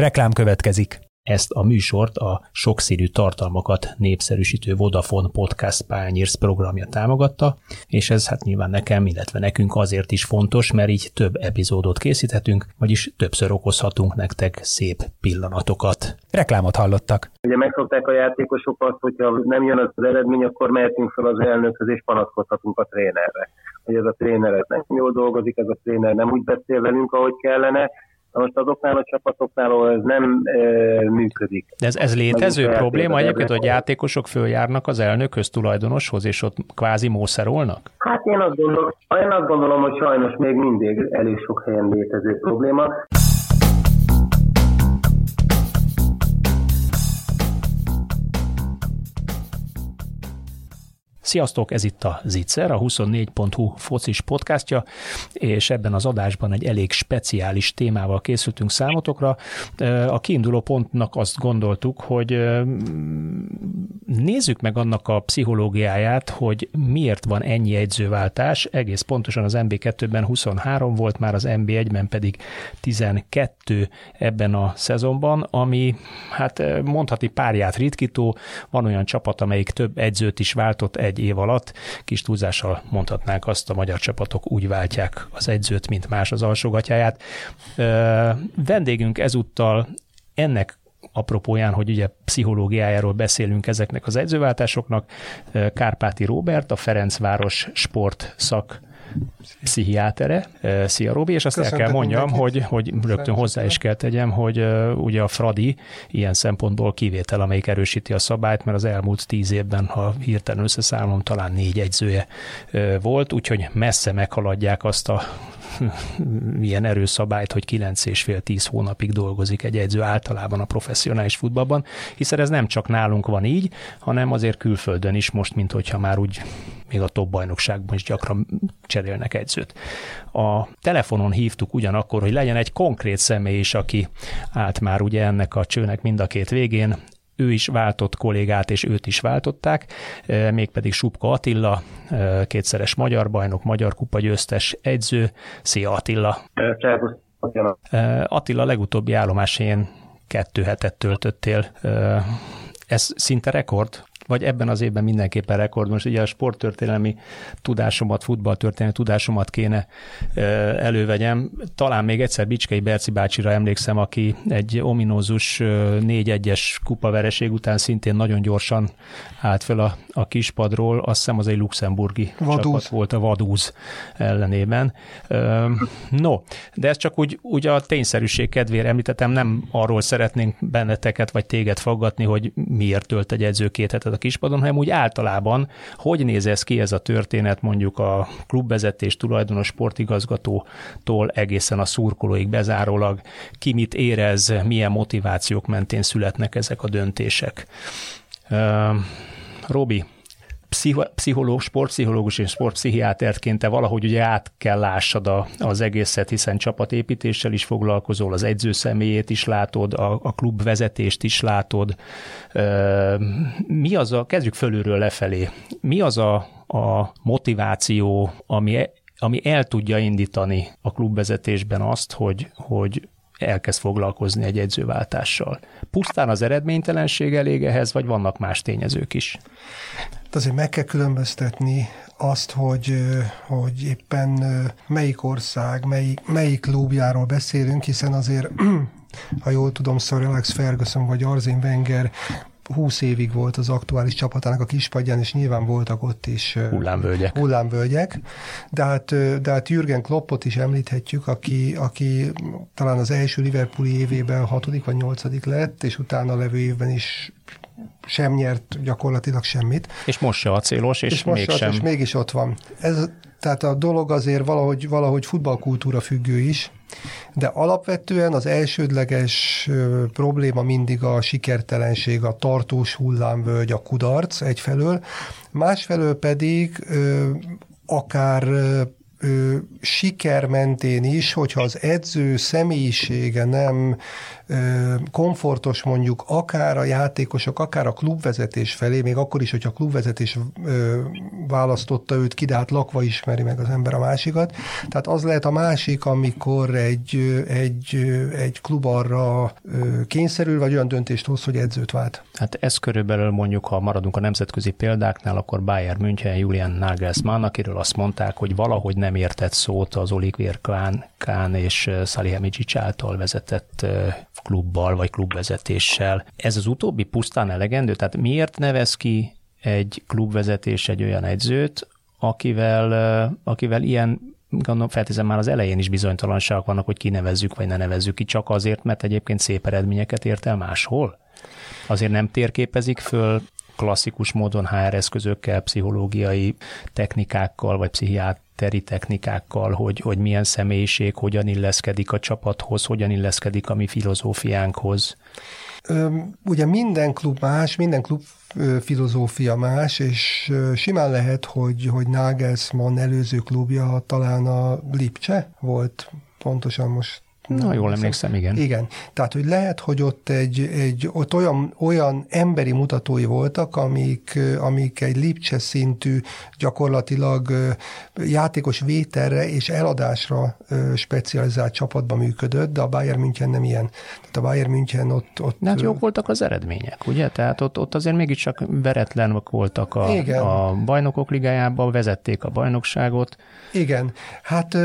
Reklám következik. Ezt a műsort a sokszínű tartalmakat népszerűsítő Vodafone Podcast Pányérsz programja támogatta, és ez hát nyilván nekem, illetve nekünk azért is fontos, mert így több epizódot készíthetünk, vagyis többször okozhatunk nektek szép pillanatokat. Reklámot hallottak. Ugye megszokták a játékosok azt, hogyha nem jön az eredmény, akkor mehetünk fel az elnökhöz és panaszkodhatunk a trénerre. Hogy ez a tréner nem jól dolgozik, ez a tréner nem úgy beszél velünk, ahogy kellene, Na most azoknál a csapatoknál ez nem e, működik. De ez, ez létező Meg probléma egyébként, hogy játékosok följárnak az elnökhöz, tulajdonoshoz, és ott kvázi mószerolnak? Hát én azt gondolom, én azt gondolom hogy sajnos még mindig elég sok helyen létező probléma. Sziasztok, ez itt a Zicser, a 24.hu focis podcastja, és ebben az adásban egy elég speciális témával készültünk számotokra. A kiinduló pontnak azt gondoltuk, hogy nézzük meg annak a pszichológiáját, hogy miért van ennyi egyzőváltás. Egész pontosan az MB2-ben 23 volt, már az MB1-ben pedig 12 ebben a szezonban, ami hát mondhati párját ritkító. Van olyan csapat, amelyik több egyzőt is váltott egy év alatt. Kis túlzással mondhatnánk azt, a magyar csapatok úgy váltják az edzőt, mint más az alsógatyáját. Vendégünk ezúttal ennek apropóján, hogy ugye pszichológiájáról beszélünk ezeknek az edzőváltásoknak, Kárpáti Róbert, a Ferencváros sport szak pszichiátere. Szia Robi, és azt Köszöntek el kell mondjam, hogy, hogy rögtön hozzá is kell tegyem, hogy ugye a Fradi ilyen szempontból kivétel, amelyik erősíti a szabályt, mert az elmúlt tíz évben, ha hirtelen összeszámolom, talán négy egyzője volt, úgyhogy messze meghaladják azt a ilyen erőszabályt, hogy 9 és fél 10 hónapig dolgozik egy edző általában a professzionális futballban, hiszen ez nem csak nálunk van így, hanem azért külföldön is most, mint hogyha már úgy még a top bajnokságban is gyakran cserélnek edzőt. A telefonon hívtuk ugyanakkor, hogy legyen egy konkrét személy is, aki állt már ugye ennek a csőnek mind a két végén, ő is váltott kollégát, és őt is váltották, e, mégpedig Subka Attila, e, kétszeres magyar bajnok, magyar kupa győztes edző. Szia Attila! E, Attila legutóbbi állomásén kettő hetet töltöttél. Ez szinte rekord? Vagy ebben az évben mindenképpen rekord. Most ugye a sporttörténelmi tudásomat, futballtörténelmi tudásomat kéne elővegyem. Talán még egyszer Bicskei Berci bácsira emlékszem, aki egy ominózus 4-1-es kupavereség után szintén nagyon gyorsan állt fel a, a kispadról. Azt hiszem az egy luxemburgi Vadúz. csapat volt a Vadúz ellenében. No, de ez csak úgy, úgy a tényszerűség kedvére említettem, nem arról szeretnénk benneteket vagy téged faggatni, hogy miért tölt egy edző két hetet a kispadon, hanem úgy általában, hogy néz ez ki ez a történet mondjuk a klubvezetés, tulajdonos sportigazgatótól egészen a szurkolóig bezárólag, ki mit érez, milyen motivációk mentén születnek ezek a döntések. Uh, Robi, pszichológus, sportpszichológus és sportpszichiáterként te valahogy ugye át kell lássad a, az egészet, hiszen csapatépítéssel is foglalkozol, az edző személyét is látod, a, a klub vezetést is látod. Mi az a, kezdjük fölülről lefelé, mi az a, a motiváció, ami, ami el tudja indítani a klubvezetésben azt, hogy, hogy elkezd foglalkozni egy edzőváltással. Pusztán az eredménytelenség elég ehhez, vagy vannak más tényezők is? Azért meg kell különböztetni azt, hogy, hogy éppen melyik ország, melyik, melyik klubjáról beszélünk, hiszen azért ha jól tudom, Sir Alex Ferguson vagy Arzén Wenger 20 évig volt az aktuális csapatának a kispadján, és nyilván voltak ott is hullámvölgyek. hullámvölgyek. De hát, de hát Jürgen Kloppot is említhetjük, aki, aki talán az első Liverpooli évében hatodik vagy nyolcadik lett, és utána levő évben is sem nyert gyakorlatilag semmit. És most se acélos, és, és most mégsem. és mégis ott van. Ez, tehát a dolog azért valahogy, valahogy futballkultúra függő is, de alapvetően az elsődleges ö, probléma mindig a sikertelenség, a tartós hullámvölgy, a kudarc egyfelől, másfelől pedig ö, akár ö, siker mentén is, hogyha az edző személyisége nem komfortos mondjuk akár a játékosok, akár a klubvezetés felé, még akkor is, hogyha a klubvezetés választotta őt ki, de hát lakva ismeri meg az ember a másikat. Tehát az lehet a másik, amikor egy, egy, egy klub arra kényszerül, vagy olyan döntést hoz, hogy edzőt vált. Hát ez körülbelül mondjuk, ha maradunk a nemzetközi példáknál, akkor Bayern München, Julian Nagelsmann, akiről azt mondták, hogy valahogy nem értett szót az Kahn, Kahn és Salihamidzic által vezetett klubbal vagy klubvezetéssel. Ez az utóbbi pusztán elegendő? Tehát miért nevez ki egy klubvezetés egy olyan edzőt, akivel, akivel ilyen gondolom feltézem már az elején is bizonytalanságok vannak, hogy kinevezzük vagy ne nevezzük ki, csak azért, mert egyébként szép eredményeket ért el máshol? Azért nem térképezik föl klasszikus módon HR eszközökkel, pszichológiai technikákkal, vagy pszichiáteri technikákkal, hogy, hogy milyen személyiség, hogyan illeszkedik a csapathoz, hogyan illeszkedik a mi filozófiánkhoz. Ugye minden klub más, minden klub filozófia más, és simán lehet, hogy, hogy Nagelsmann előző klubja talán a Lipcse volt, pontosan most Na, jól emlékszem, igen. Igen. Tehát, hogy lehet, hogy ott, egy, egy, ott olyan, olyan emberi mutatói voltak, amik, amik egy Lipcse szintű gyakorlatilag játékos vételre és eladásra specializált csapatban működött, de a Bayern München nem ilyen. Tehát a Bayern München ott... ott hát jók voltak az eredmények, ugye? Tehát ott, ott azért mégiscsak veretlenek voltak a, igen. a bajnokok ligájában, vezették a bajnokságot. Igen. Hát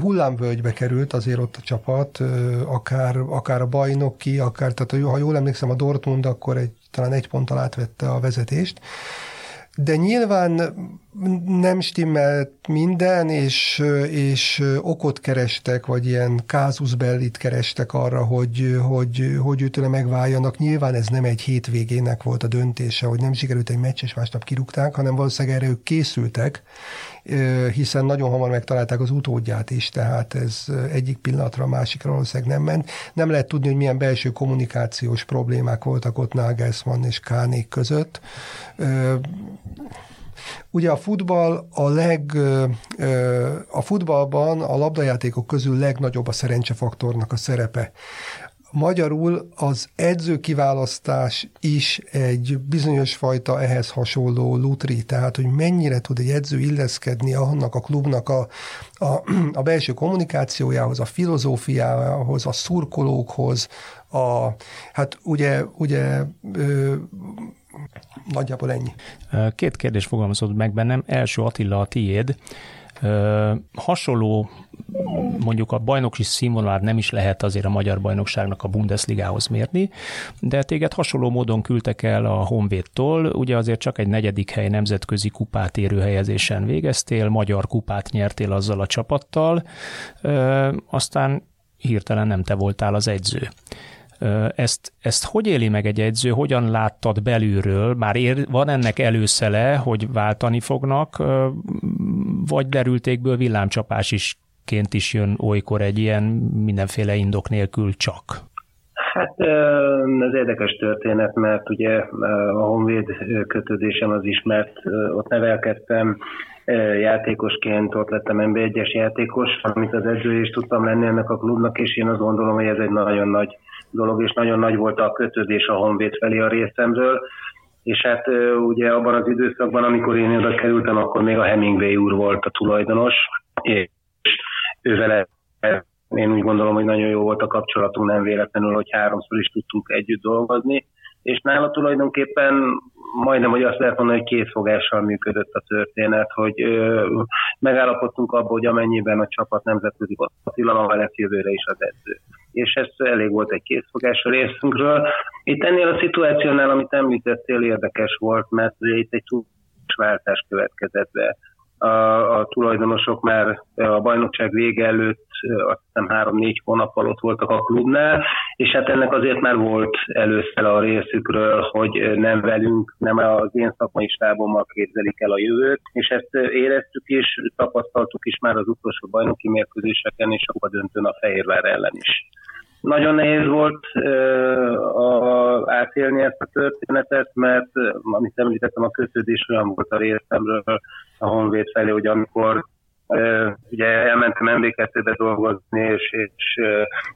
hullámvölgybe került azért ott a csapat, csapat, akár, akár a bajnoki, akár, tehát ha jól emlékszem, a Dortmund akkor egy, talán egy ponttal átvette a vezetést, de nyilván nem stimmelt minden, és, és okot kerestek, vagy ilyen kázus bellit kerestek arra, hogy, hogy, hogy őtőle megváljanak. Nyilván ez nem egy hétvégének volt a döntése, hogy nem sikerült egy meccs, és másnap kirúgták, hanem valószínűleg erre ők készültek, hiszen nagyon hamar megtalálták az utódját is, tehát ez egyik pillanatra a másikra valószínűleg nem ment. Nem lehet tudni, hogy milyen belső kommunikációs problémák voltak ott Nagelsmann és Kánék között. Ugye a futball a leg, a futballban a labdajátékok közül legnagyobb a szerencsefaktornak a szerepe. Magyarul az edző kiválasztás is egy bizonyos fajta ehhez hasonló lutri, tehát hogy mennyire tud egy edző illeszkedni annak a klubnak a, a, a belső kommunikációjához, a filozófiához, a szurkolókhoz, a, hát ugye, ugye ö, nagyjából ennyi. Két kérdés fogalmazott meg bennem. Első Attila, a tiéd hasonló, mondjuk a bajnoki színvonalát nem is lehet azért a magyar bajnokságnak a Bundesligához mérni, de téged hasonló módon küldtek el a Honvédtól, ugye azért csak egy negyedik hely nemzetközi kupát érő helyezésen végeztél, magyar kupát nyertél azzal a csapattal, aztán hirtelen nem te voltál az edző. Ezt, ezt hogy éli meg egy edző, hogyan láttad belülről? Már ér, van ennek előszele, hogy váltani fognak, vagy derültékből villámcsapás is ként is jön olykor egy ilyen mindenféle indok nélkül csak? Hát ez érdekes történet, mert ugye a Honvéd kötődésem az ismert, ott nevelkedtem, játékosként, ott lettem NB1-es játékos, amit az edző is tudtam lenni ennek a klubnak, és én azt gondolom, hogy ez egy nagyon nagy dolog, és nagyon nagy volt a kötődés a Honvéd felé a részemről. És hát ugye abban az időszakban, amikor én oda kerültem, akkor még a Hemingway úr volt a tulajdonos, és ő vele én úgy gondolom, hogy nagyon jó volt a kapcsolatunk, nem véletlenül, hogy háromszor is tudtunk együtt dolgozni, és nála tulajdonképpen majdnem, hogy azt lehet mondani, hogy kétfogással működött a történet, hogy ö, megállapodtunk abban, hogy amennyiben a csapat nemzetközi tilalommal lesz jövőre is az edző. És ez elég volt egy készfogás a részünkről. Itt ennél a szituációnál, amit említettél, érdekes volt, mert ugye itt egy váltás következett be a, a tulajdonosok már a bajnokság vége előtt azt hiszem három-négy hónappal ott voltak a klubnál, és hát ennek azért már volt először a részükről, hogy nem velünk, nem az én szakmai stábommal képzelik el a jövőt, és ezt éreztük is, tapasztaltuk is már az utolsó bajnoki mérkőzéseken, és akkor döntőn a Fehérvár ellen is. Nagyon nehéz volt a, átélni ezt a történetet, mert amit említettem, a kötődés olyan volt a részemről a Honvéd felé, hogy amikor Ugye elmentem MB2-be dolgozni, és, és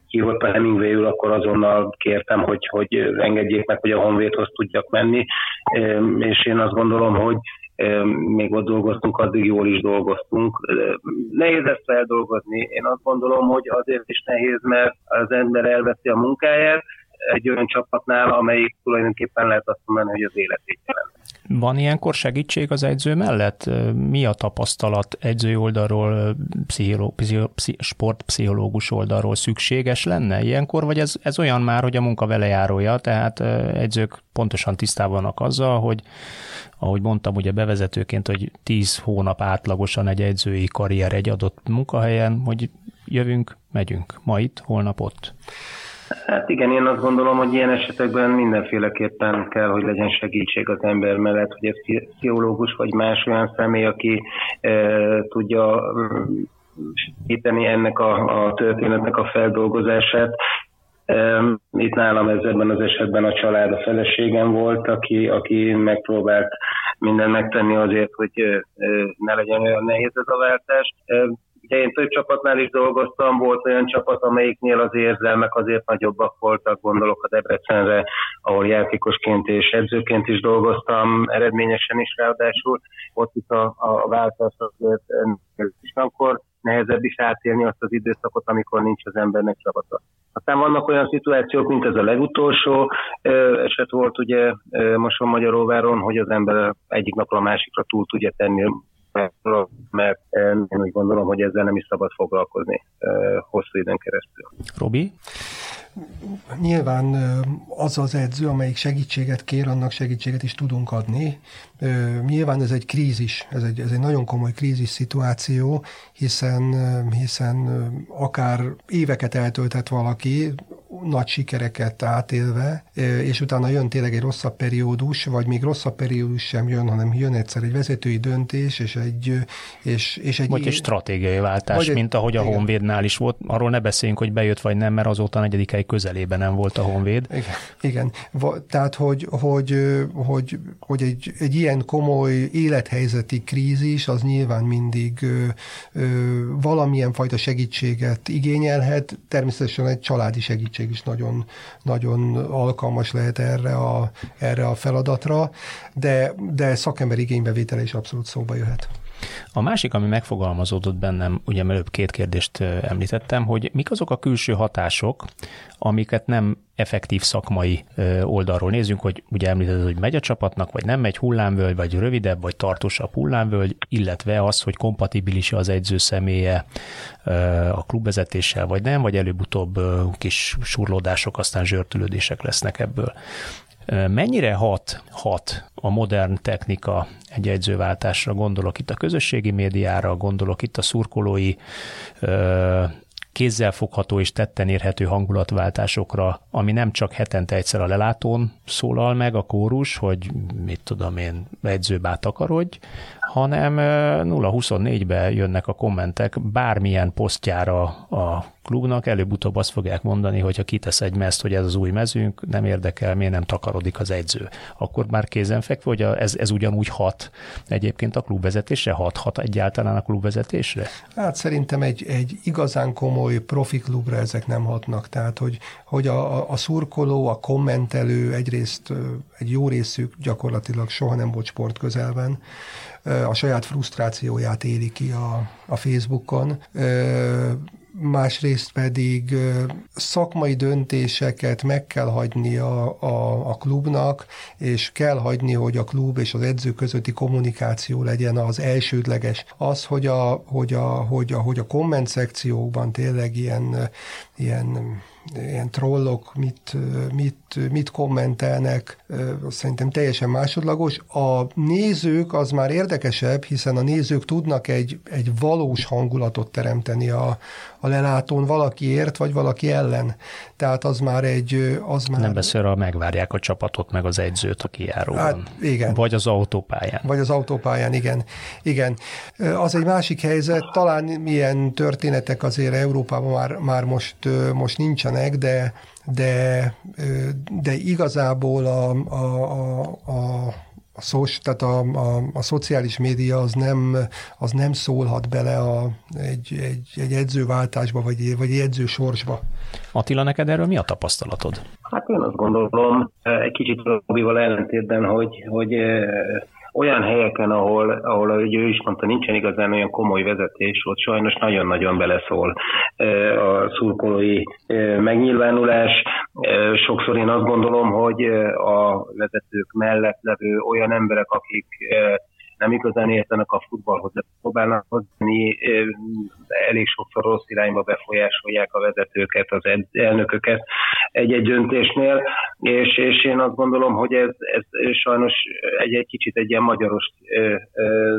hívott a hemingway akkor azonnal kértem, hogy, hogy engedjék meg, hogy a Honvédhoz tudjak menni, és én azt gondolom, hogy még ott dolgoztunk, addig jól is dolgoztunk. Nehéz ezt feldolgozni. Én azt gondolom, hogy azért is nehéz, mert az ember elveszi a munkáját, egy olyan csapatnál, amelyik tulajdonképpen lehet azt mondani, hogy az életét jelent. Van ilyenkor segítség az edző mellett? Mi a tapasztalat edzői oldalról, pszicholó, sportpszichológus oldalról szükséges lenne ilyenkor, vagy ez, ez olyan már, hogy a munka vele járója, tehát edzők pontosan tisztában vannak azzal, hogy ahogy mondtam ugye bevezetőként, hogy 10 hónap átlagosan egy edzői karrier egy adott munkahelyen, hogy jövünk, megyünk, ma itt, holnap ott. Hát igen, én azt gondolom, hogy ilyen esetekben mindenféleképpen kell, hogy legyen segítség az ember mellett, hogy ez pszichológus vagy más olyan személy, aki e, tudja segíteni ennek a, a történetnek a feldolgozását. Itt nálam ezzel az esetben a család, a feleségem volt, aki, aki megpróbált mindent megtenni azért, hogy ne legyen olyan nehéz ez a váltás. Én több csapatnál is dolgoztam, volt olyan csapat, amelyiknél az érzelmek azért nagyobbak voltak, gondolok a Debrecenre, ahol játékosként és edzőként is dolgoztam, eredményesen is ráadásul, ott is a, a váltás azért és akkor nehezebb is átélni azt az időszakot, amikor nincs az embernek csapata. Aztán vannak olyan szituációk, mint ez a legutolsó eset volt ugye Moson Magyaróváron, hogy az ember egyik napra a másikra túl tudja tenni mert én úgy gondolom, hogy ezzel nem is szabad foglalkozni hosszú időn keresztül. Robi? Nyilván az az edző, amelyik segítséget kér, annak segítséget is tudunk adni. Nyilván ez egy krízis, ez egy, ez egy nagyon komoly krízis szituáció, hiszen, hiszen akár éveket eltöltett valaki, nagy sikereket átélve, és utána jön tényleg egy rosszabb periódus, vagy még rosszabb periódus sem jön, hanem jön egyszer egy vezetői döntés, és egy... És, és egy vagy egy stratégiai váltás, egy, mint ahogy a igen. Honvédnál is volt. Arról ne beszéljünk, hogy bejött vagy nem, mert azóta negyedik hely közelében nem volt a Honvéd. Igen, igen. tehát hogy, hogy, hogy, hogy egy, egy ilyen komoly élethelyzeti krízis, az nyilván mindig ö, ö, valamilyen fajta segítséget igényelhet, természetesen egy családi segítség segítség is nagyon, nagyon alkalmas lehet erre a, erre a feladatra, de, de szakember igénybevétele is abszolút szóba jöhet. A másik, ami megfogalmazódott bennem, ugye előbb két kérdést említettem, hogy mik azok a külső hatások, amiket nem effektív szakmai oldalról nézünk, hogy ugye említetted, hogy megy a csapatnak, vagy nem megy hullámvölgy, vagy rövidebb, vagy tartósabb hullámvölgy, illetve az, hogy kompatibilis az edző személye a klubvezetéssel, vagy nem, vagy előbb-utóbb kis surlódások, aztán zsörtülődések lesznek ebből. Mennyire hat, hat a modern technika egy edzőváltásra? Gondolok itt a közösségi médiára, gondolok itt a szurkolói kézzelfogható és tetten érhető hangulatváltásokra, ami nem csak hetente egyszer a lelátón szólal meg a kórus, hogy mit tudom én, edzőbá takarodj, hanem 0-24-be jönnek a kommentek bármilyen posztjára a klubnak, előbb-utóbb azt fogják mondani, hogy ha kitesz egy mezt, hogy ez az új mezünk, nem érdekel, miért nem takarodik az edző. Akkor már kézenfekvő, hogy ez, ez ugyanúgy hat egyébként a klubvezetésre, hat, hat egyáltalán a klubvezetésre? Hát szerintem egy, egy igazán komoly profi klubra ezek nem hatnak. Tehát, hogy, hogy a, a szurkoló, a kommentelő egyrészt egy jó részük gyakorlatilag soha nem volt sport közelben, a saját frusztrációját éli ki a, a Facebookon másrészt pedig szakmai döntéseket meg kell hagyni a, a, a klubnak, és kell hagyni, hogy a klub és az edző közötti kommunikáció legyen az elsődleges. Az, hogy a, hogy a, hogy a, hogy a komment szekciókban tényleg ilyen, ilyen ilyen trollok mit, mit, mit kommentelnek, szerintem teljesen másodlagos. A nézők az már érdekesebb, hiszen a nézők tudnak egy, egy valós hangulatot teremteni a, a lelátón valaki ért, vagy valaki ellen. Tehát az már egy... Az már... Nem beszél, megvárják a csapatot, meg az edzőt a kijáróban. Hát, igen. Vagy az autópályán. Vagy az autópályán, igen. Igen. Az egy másik helyzet, talán milyen történetek azért Európában már, már most, most nincsenek, de, de, de igazából a, a, a, a a, szós, tehát a, a, a szociális média az nem, az nem szólhat bele a, egy, egy, egy edzőváltásba, vagy, vagy egy edzősorsba. Attila, neked erről mi a tapasztalatod? Hát én azt gondolom, egy kicsit Robival ellentétben, hogy, hogy olyan helyeken, ahol, ahol ahogy ő is mondta, nincsen igazán olyan komoly vezetés, ott sajnos nagyon-nagyon beleszól a szurkolói megnyilvánulás. Sokszor én azt gondolom, hogy a vezetők mellett levő olyan emberek, akik nem igazán értenek a futballhoz, de próbálnak hozni, elég sokszor rossz irányba befolyásolják a vezetőket, az elnököket egy-egy döntésnél, és, és én azt gondolom, hogy ez, ez sajnos egy, egy kicsit egy ilyen magyaros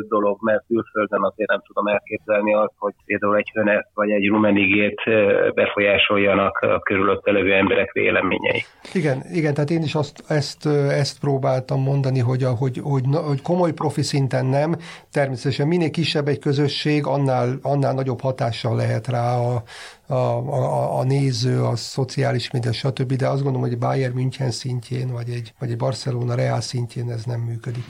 dolog, mert külföldön azért nem tudom elképzelni azt, hogy például egy Hönet vagy egy Rumenigét befolyásoljanak a körülötte levő emberek véleményei. Igen, igen, tehát én is azt, ezt, ezt próbáltam mondani, hogy, a, hogy, hogy, hogy komoly profi szint szinten nem. Természetesen minél kisebb egy közösség, annál, annál nagyobb hatással lehet rá a, a, a, a néző, a szociális média, stb. De azt gondolom, hogy egy Bayern München szintjén, vagy egy, vagy egy Barcelona Real szintjén ez nem működik.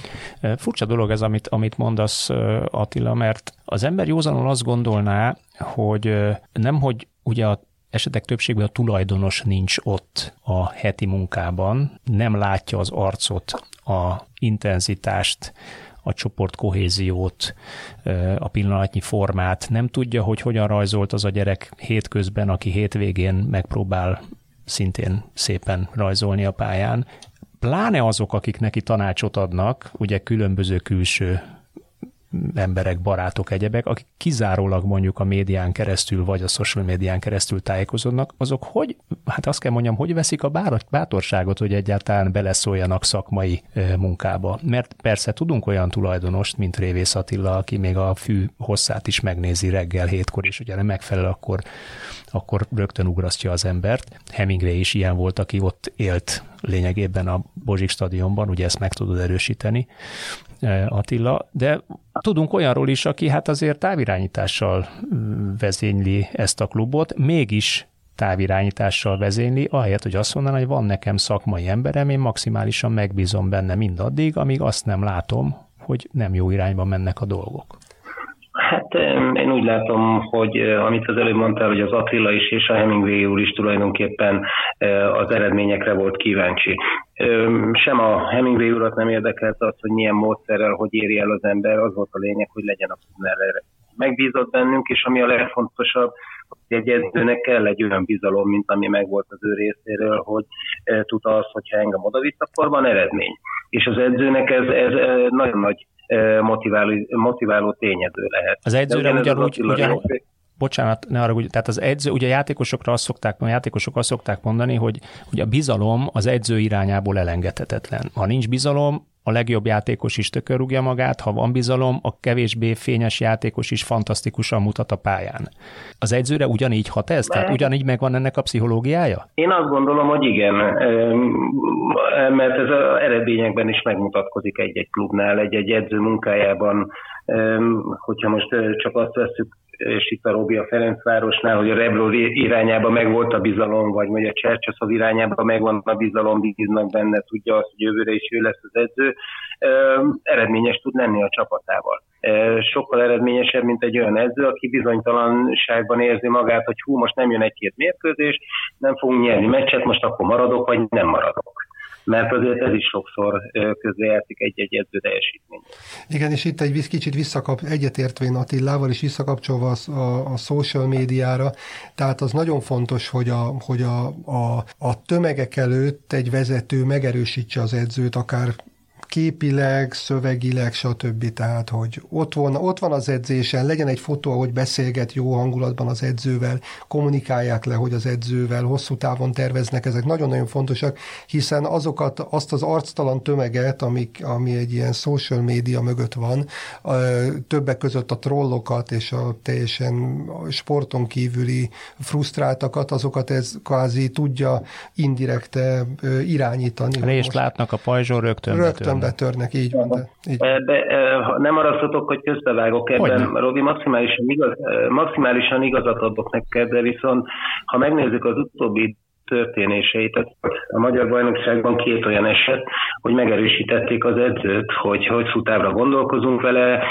Furcsa dolog ez, amit, amit mondasz, Attila, mert az ember józanon azt gondolná, hogy nem, hogy ugye a esetek többségben a tulajdonos nincs ott a heti munkában, nem látja az arcot, a intenzitást, a csoport kohéziót, a pillanatnyi formát, nem tudja, hogy hogyan rajzolt az a gyerek hétközben, aki hétvégén megpróbál szintén szépen rajzolni a pályán. Pláne azok, akik neki tanácsot adnak, ugye különböző külső emberek, barátok, egyebek, akik kizárólag mondjuk a médián keresztül, vagy a social médián keresztül tájékozódnak, azok hogy, hát azt kell mondjam, hogy veszik a bátorságot, hogy egyáltalán beleszóljanak szakmai munkába. Mert persze tudunk olyan tulajdonost, mint Révész Attila, aki még a fű hosszát is megnézi reggel hétkor, és ugye nem megfelel, akkor, akkor rögtön ugrasztja az embert. Hemingway is ilyen volt, aki ott élt lényegében a Bozsik stadionban, ugye ezt meg tudod erősíteni, Attila, de tudunk olyanról is, aki hát azért távirányítással mm, vezényli ezt a klubot, mégis távirányítással vezényli, ahelyett, hogy azt mondaná, hogy van nekem szakmai emberem, én maximálisan megbízom benne mindaddig, amíg azt nem látom, hogy nem jó irányba mennek a dolgok. Hát én úgy látom, hogy amit az előbb mondtál, hogy az Attila is és a Hemingway úr is tulajdonképpen az eredményekre volt kíváncsi. Sem a Hemingway urat nem érdekelt az, hogy milyen módszerrel, hogy éri el az ember, az volt a lényeg, hogy legyen a partnerre. Megbízott bennünk, és ami a legfontosabb, hogy egy edzőnek kell egy olyan bizalom, mint ami megvolt az ő részéről, hogy tudta azt, hogyha engem odavitt, akkor van eredmény. És az edzőnek ez, ez nagyon nagy motiváló, motiváló tényező lehet. Az edzőre ugyanúgy, ugyanúgy, bocsánat, ne arra, tehát az edző, ugye a játékosokra azt szokták, a játékosok azt szokták mondani, hogy, hogy a bizalom az edző irányából elengedhetetlen. Ha nincs bizalom, a legjobb játékos is tökörrúgja magát, ha van bizalom, a kevésbé fényes játékos is fantasztikusan mutat a pályán. Az edzőre ugyanígy hat ez? Tehát ugyanígy megvan ennek a pszichológiája? Én azt gondolom, hogy igen, mert ez az eredményekben is megmutatkozik egy-egy klubnál, egy-egy edző munkájában, hogyha most csak azt veszük és itt a Robi a Ferencvárosnál, hogy a Rebro irányába megvolt a bizalom, vagy hogy a Csercsaszov irányába megvan a bizalom, bíznak benne, tudja azt, hogy jövőre is ő lesz az edző, eredményes tud lenni a csapatával. Sokkal eredményesebb, mint egy olyan edző, aki bizonytalanságban érzi magát, hogy hú, most nem jön egy-két mérkőzés, nem fogunk nyerni meccset, most akkor maradok, vagy nem maradok mert azért ez is sokszor közrejátszik egy-egy edző teljesítmény. Igen, és itt egy kicsit visszakap, egyetértvén Attilával, és visszakapcsolva a, a, a social médiára, tehát az nagyon fontos, hogy, a, hogy a, a, a tömegek előtt egy vezető megerősítse az edzőt, akár képileg, szövegileg, stb. Tehát, hogy ott van, ott van az edzésen, legyen egy fotó, ahogy beszélget jó hangulatban az edzővel, kommunikálják le, hogy az edzővel hosszú távon terveznek, ezek nagyon-nagyon fontosak, hiszen azokat, azt az arctalan tömeget, amik, ami egy ilyen social média mögött van, többek között a trollokat és a teljesen sporton kívüli frusztráltakat, azokat ez kvázi tudja indirekte irányítani. Részt látnak a pajzson, rögtön, rögtön betörnek, így van. De, így. De, nem arra hogy közbevágok ebben, Hogyne. Robi, maximálisan, igaz, maximálisan igazat adok neked, de viszont ha megnézzük az utóbbi történéseit. A Magyar Bajnokságban két olyan eset, hogy megerősítették az edzőt, hogy hosszú távra gondolkozunk vele,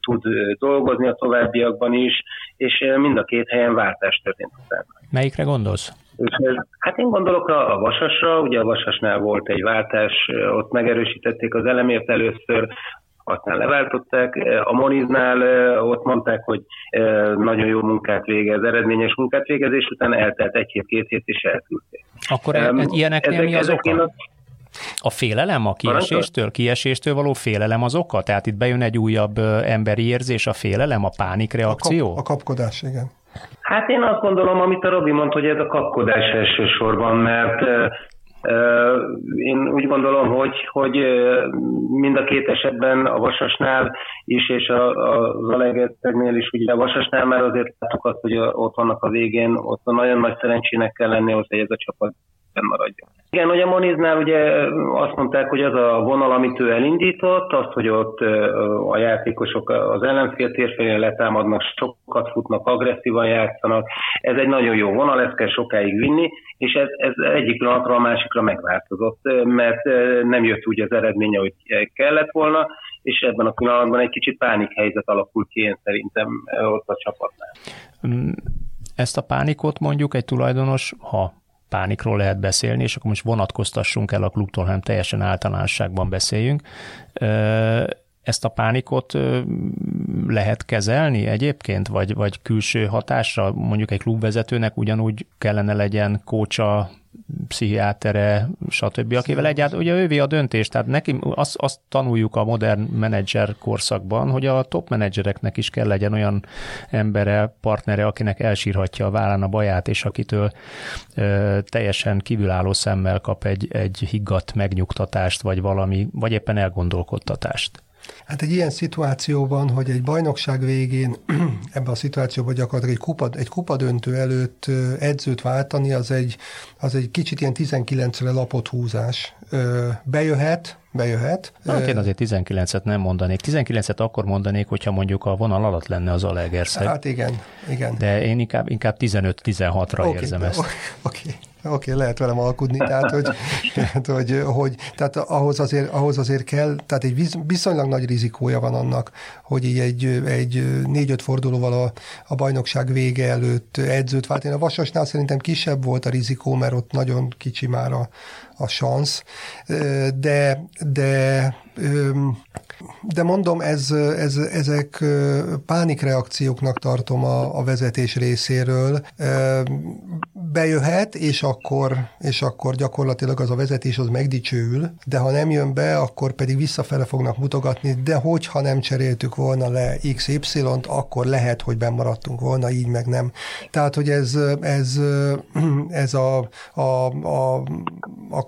tud dolgozni a továbbiakban is, és mind a két helyen váltás történt utána. Melyikre gondolsz? És ez, hát én gondolok a, a Vasasra, ugye a Vasasnál volt egy váltás, ott megerősítették az elemért először, aztán leváltották. A Moniznál ott mondták, hogy nagyon jó munkát végez, eredményes munkát végez, és utána eltelt egy hét, két hét, és elküldték. Akkor um, ilyeneknél mi az oka? A félelem a kieséstől, kieséstől való félelem az oka? Tehát itt bejön egy újabb emberi érzés, a félelem, a pánikreakció? A, kap, a kapkodás, igen. Hát én azt gondolom, amit a Robi mondta, hogy ez a kapkodás elsősorban, mert én úgy gondolom, hogy, hogy mind a két esetben a Vasasnál is, és a, a Zalegerszegnél is, ugye a Vasasnál már azért láttuk azt, hogy ott vannak a végén, ott nagyon nagy szerencsének kell lenni, hogy ez a csapat maradjon. Igen, ugye a Moniznál ugye azt mondták, hogy az a vonal, amit ő elindított, azt, hogy ott a játékosok az ellenfél térfelén letámadnak, sokat futnak, agresszívan játszanak, ez egy nagyon jó vonal, ezt kell sokáig vinni, és ez, ez egyik pillanatra a másikra megváltozott, mert nem jött úgy az eredménye, hogy kellett volna, és ebben a pillanatban egy kicsit pánikhelyzet alakult ki én szerintem ott a csapatnál. Mm, ezt a pánikot mondjuk egy tulajdonos, ha pánikról lehet beszélni, és akkor most vonatkoztassunk el a klubtól, hanem teljesen általánosságban beszéljünk. Ezt a pánikot lehet kezelni egyébként, vagy, vagy külső hatásra? Mondjuk egy klubvezetőnek ugyanúgy kellene legyen kócsa, pszichiátere, stb., akivel egyáltalán, ugye ővé a döntés, tehát neki azt, azt tanuljuk a modern menedzser korszakban, hogy a top menedzsereknek is kell legyen olyan embere, partnere, akinek elsírhatja a vállán a baját, és akitől ö, teljesen kívülálló szemmel kap egy, egy higgadt megnyugtatást, vagy valami, vagy éppen elgondolkodtatást. Hát egy ilyen szituációban, hogy egy bajnokság végén ebben a szituációban gyakorlatilag egy, kupa, egy kupadöntő előtt edzőt váltani, az egy, az egy kicsit ilyen 19-re lapot húzás. Bejöhet, bejöhet. Hát én azért 19-et nem mondanék. 19-et akkor mondanék, hogyha mondjuk a vonal alatt lenne az Alegerszeg. Hát igen, igen. De én inkább, inkább 15-16-ra okay, érzem ezt. Oké, okay. Oké, okay, lehet velem alkudni, tehát hogy, tehát, hogy, hogy tehát ahhoz azért, ahhoz azért kell, tehát egy viszonylag nagy rizikója van annak, hogy így egy, egy négy-öt fordulóval a, a bajnokság vége előtt edzőt vált. Én a Vasasnál szerintem kisebb volt a rizikó, mert ott nagyon kicsi már a, a szansz, de, de de mondom, ez, ez, ezek pánikreakcióknak tartom a, a vezetés részéről. Bejöhet, és akkor, és akkor gyakorlatilag az a vezetés az megdicsőül, de ha nem jön be, akkor pedig visszafele fognak mutogatni, de hogyha nem cseréltük volna le XY-t, akkor lehet, hogy bemaradtunk volna, így meg nem. Tehát, hogy ez, ez, ez a, a, a, a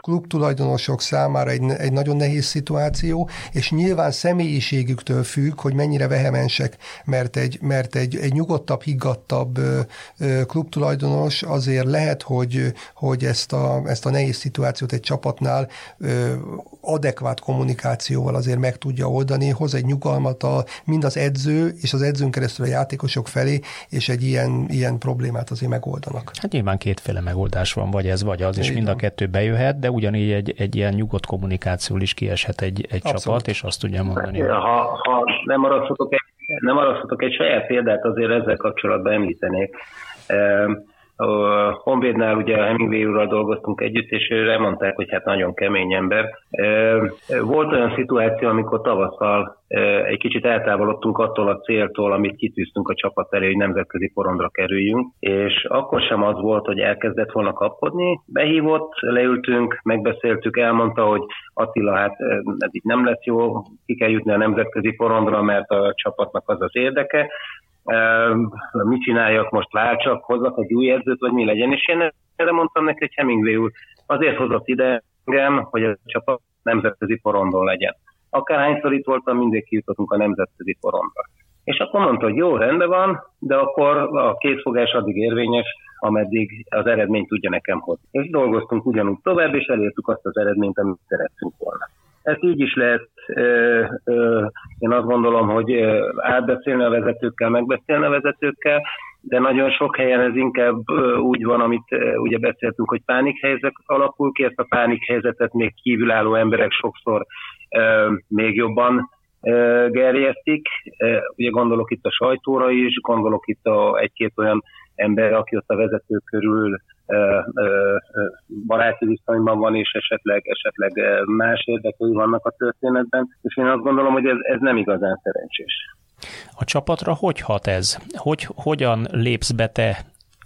klub tulajdonosok számára egy, egy nagyon nehéz szituáció, és nyilván személyiségüktől függ, hogy mennyire vehemensek, mert egy, mert egy, egy nyugodtabb, higgadtabb klubtulajdonos azért lehet, hogy, hogy ezt, a, ezt a nehéz szituációt egy csapatnál adekvát kommunikációval azért meg tudja oldani, hoz egy nyugalmat a, mind az edző és az edzőn keresztül a játékosok felé, és egy ilyen, ilyen problémát azért megoldanak. Hát nyilván kétféle megoldás van, vagy ez, vagy az, és mind a kettő bejöhet, de ugyanígy egy, egy ilyen nyugodt kommunikáció is kieshet egy, egy csapat, és azt tudja mondani. Ha, ha nem maradhatok egy, nem maradhatok egy saját példát, azért ezzel kapcsolatban említenék. A Honvédnál ugye a Hemingway úrral dolgoztunk együtt, és őre hogy hát nagyon kemény ember. Volt olyan szituáció, amikor tavasszal egy kicsit eltávolodtunk attól a céltól, amit kitűztünk a csapat elé, hogy nemzetközi porondra kerüljünk, és akkor sem az volt, hogy elkezdett volna kapkodni. Behívott, leültünk, megbeszéltük, elmondta, hogy Attila, hát ez így nem lesz jó, ki kell jutni a nemzetközi porondra, mert a csapatnak az az érdeke mit csináljak, most váltsak, hozzak egy új edzőt, vagy mi legyen. És én erre mondtam neki, hogy Hemingway úr azért hozott ide engem, hogy a csapat nemzetközi porondon legyen. Akárhányszor itt voltam, mindig kijutottunk a nemzetközi porondra. És akkor mondta, hogy jó, rendben van, de akkor a készfogás addig érvényes, ameddig az eredményt tudja nekem hozni. És dolgoztunk ugyanúgy tovább, és elértük azt az eredményt, amit szerettünk volna. Ezt így is lehet, én azt gondolom, hogy átbeszélni a vezetőkkel, megbeszélni a vezetőkkel, de nagyon sok helyen ez inkább úgy van, amit ugye beszéltünk, hogy pánikhelyzet alakul ki, ezt a pánikhelyzetet még kívülálló emberek sokszor még jobban gerjesztik. Ugye gondolok itt a sajtóra is, gondolok itt a egy-két olyan ember, aki ott a vezető körül baráti viszonyban van, és esetleg, esetleg más érdekei vannak a történetben, és én azt gondolom, hogy ez, ez nem igazán szerencsés. A csapatra hogy hat ez? Hogy, hogyan lépsz be te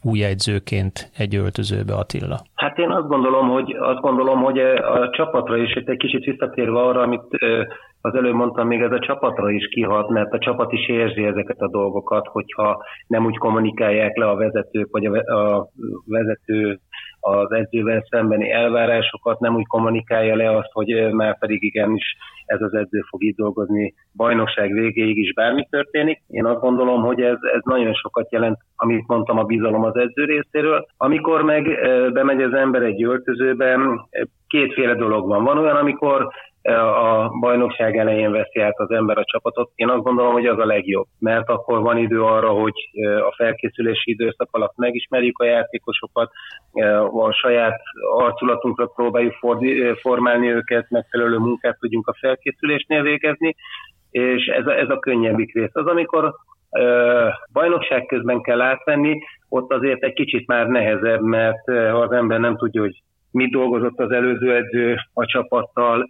új edzőként egy öltözőbe, Attila? Hát én azt gondolom, hogy, azt gondolom, hogy a csapatra is, itt egy kicsit visszatérve arra, amit az előbb mondtam, még ez a csapatra is kihat, mert a csapat is érzi ezeket a dolgokat, hogyha nem úgy kommunikálják le a vezetők, vagy a, vezető az edzővel szembeni elvárásokat, nem úgy kommunikálja le azt, hogy már pedig igenis ez az edző fog itt dolgozni bajnokság végéig is bármi történik. Én azt gondolom, hogy ez, ez nagyon sokat jelent, amit mondtam, a bizalom az edző részéről. Amikor meg bemegy az ember egy öltözőbe, kétféle dolog van. Van olyan, amikor a bajnokság elején veszi át az ember a csapatot. Én azt gondolom, hogy az a legjobb, mert akkor van idő arra, hogy a felkészülési időszak alatt megismerjük a játékosokat, a saját arculatunkra próbáljuk formálni őket, megfelelő munkát tudjunk a felkészülésnél végezni, és ez a, ez a könnyebbik rész. Az, amikor bajnokság közben kell átvenni, ott azért egy kicsit már nehezebb, mert ha az ember nem tudja, hogy mit dolgozott az előző edző a csapattal,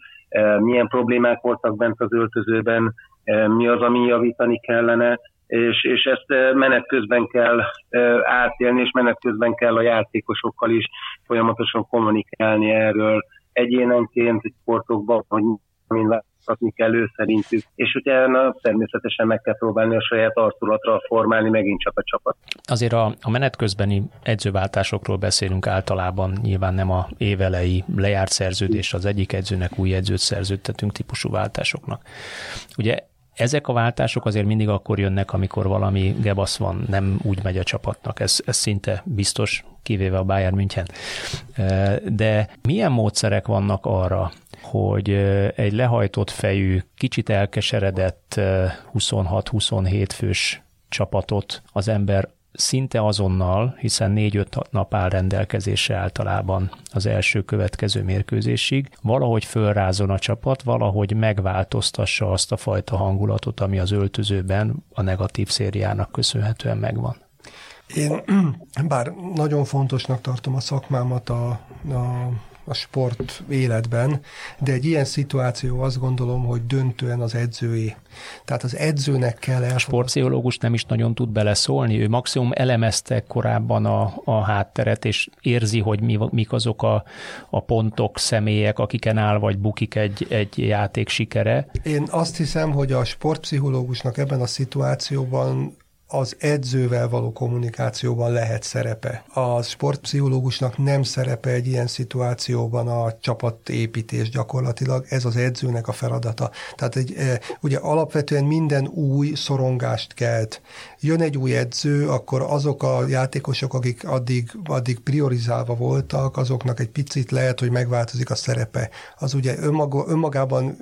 milyen problémák voltak bent az öltözőben, mi az, ami javítani kellene, és, és ezt menet közben kell átélni, és menet közben kell a játékosokkal is folyamatosan kommunikálni erről egyénenként, sportokban, hogy változtatni kell ő szerintük, és utána természetesen meg kell próbálni a saját arculatra formálni megint csak a csapat. Azért a, a menet közbeni edzőváltásokról beszélünk általában, nyilván nem a évelei lejárt szerződés az egyik edzőnek új edzőt szerződtetünk típusú váltásoknak. Ugye ezek a váltások azért mindig akkor jönnek, amikor valami gebasz van, nem úgy megy a csapatnak. Ez, ez szinte biztos, kivéve a Bayern München. De milyen módszerek vannak arra, hogy egy lehajtott fejű, kicsit elkeseredett 26-27 fős csapatot az ember szinte azonnal, hiszen négy-öt nap áll rendelkezésre általában az első következő mérkőzésig, valahogy fölrázon a csapat, valahogy megváltoztassa azt a fajta hangulatot, ami az öltözőben a negatív szériának köszönhetően megvan. Én bár nagyon fontosnak tartom a szakmámat a, a a sport életben, de egy ilyen szituáció azt gondolom, hogy döntően az edzői. Tehát az edzőnek kell elfogadni. A sportpszichológus nem is nagyon tud beleszólni, ő maximum elemezte korábban a, a hátteret, és érzi, hogy mi, mik azok a, a pontok, személyek, akiken áll vagy bukik egy, egy játék sikere. Én azt hiszem, hogy a sportpszichológusnak ebben a szituációban az edzővel való kommunikációban lehet szerepe. A sportpszichológusnak nem szerepe egy ilyen szituációban a csapatépítés gyakorlatilag, ez az edzőnek a feladata. Tehát egy, e, ugye alapvetően minden új szorongást kelt. Jön egy új edző, akkor azok a játékosok, akik addig, addig priorizálva voltak, azoknak egy picit lehet, hogy megváltozik a szerepe. Az ugye önmaga, önmagában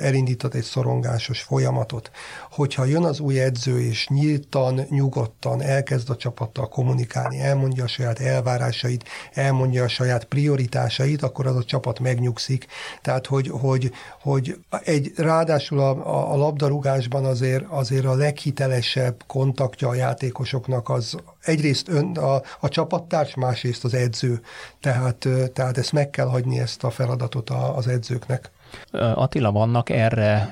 elindított egy szorongásos folyamatot. Hogyha jön az új edző, és nyíltan nyugodtan, nyugodtan elkezd a csapattal kommunikálni, elmondja a saját elvárásait, elmondja a saját prioritásait, akkor az a csapat megnyugszik. Tehát, hogy, hogy, hogy egy, ráadásul a, a labdarúgásban azért, azért a leghitelesebb kontaktja a játékosoknak az egyrészt ön, a, a csapattárs, másrészt az edző. Tehát, tehát ezt meg kell hagyni ezt a feladatot az edzőknek. Attila, vannak erre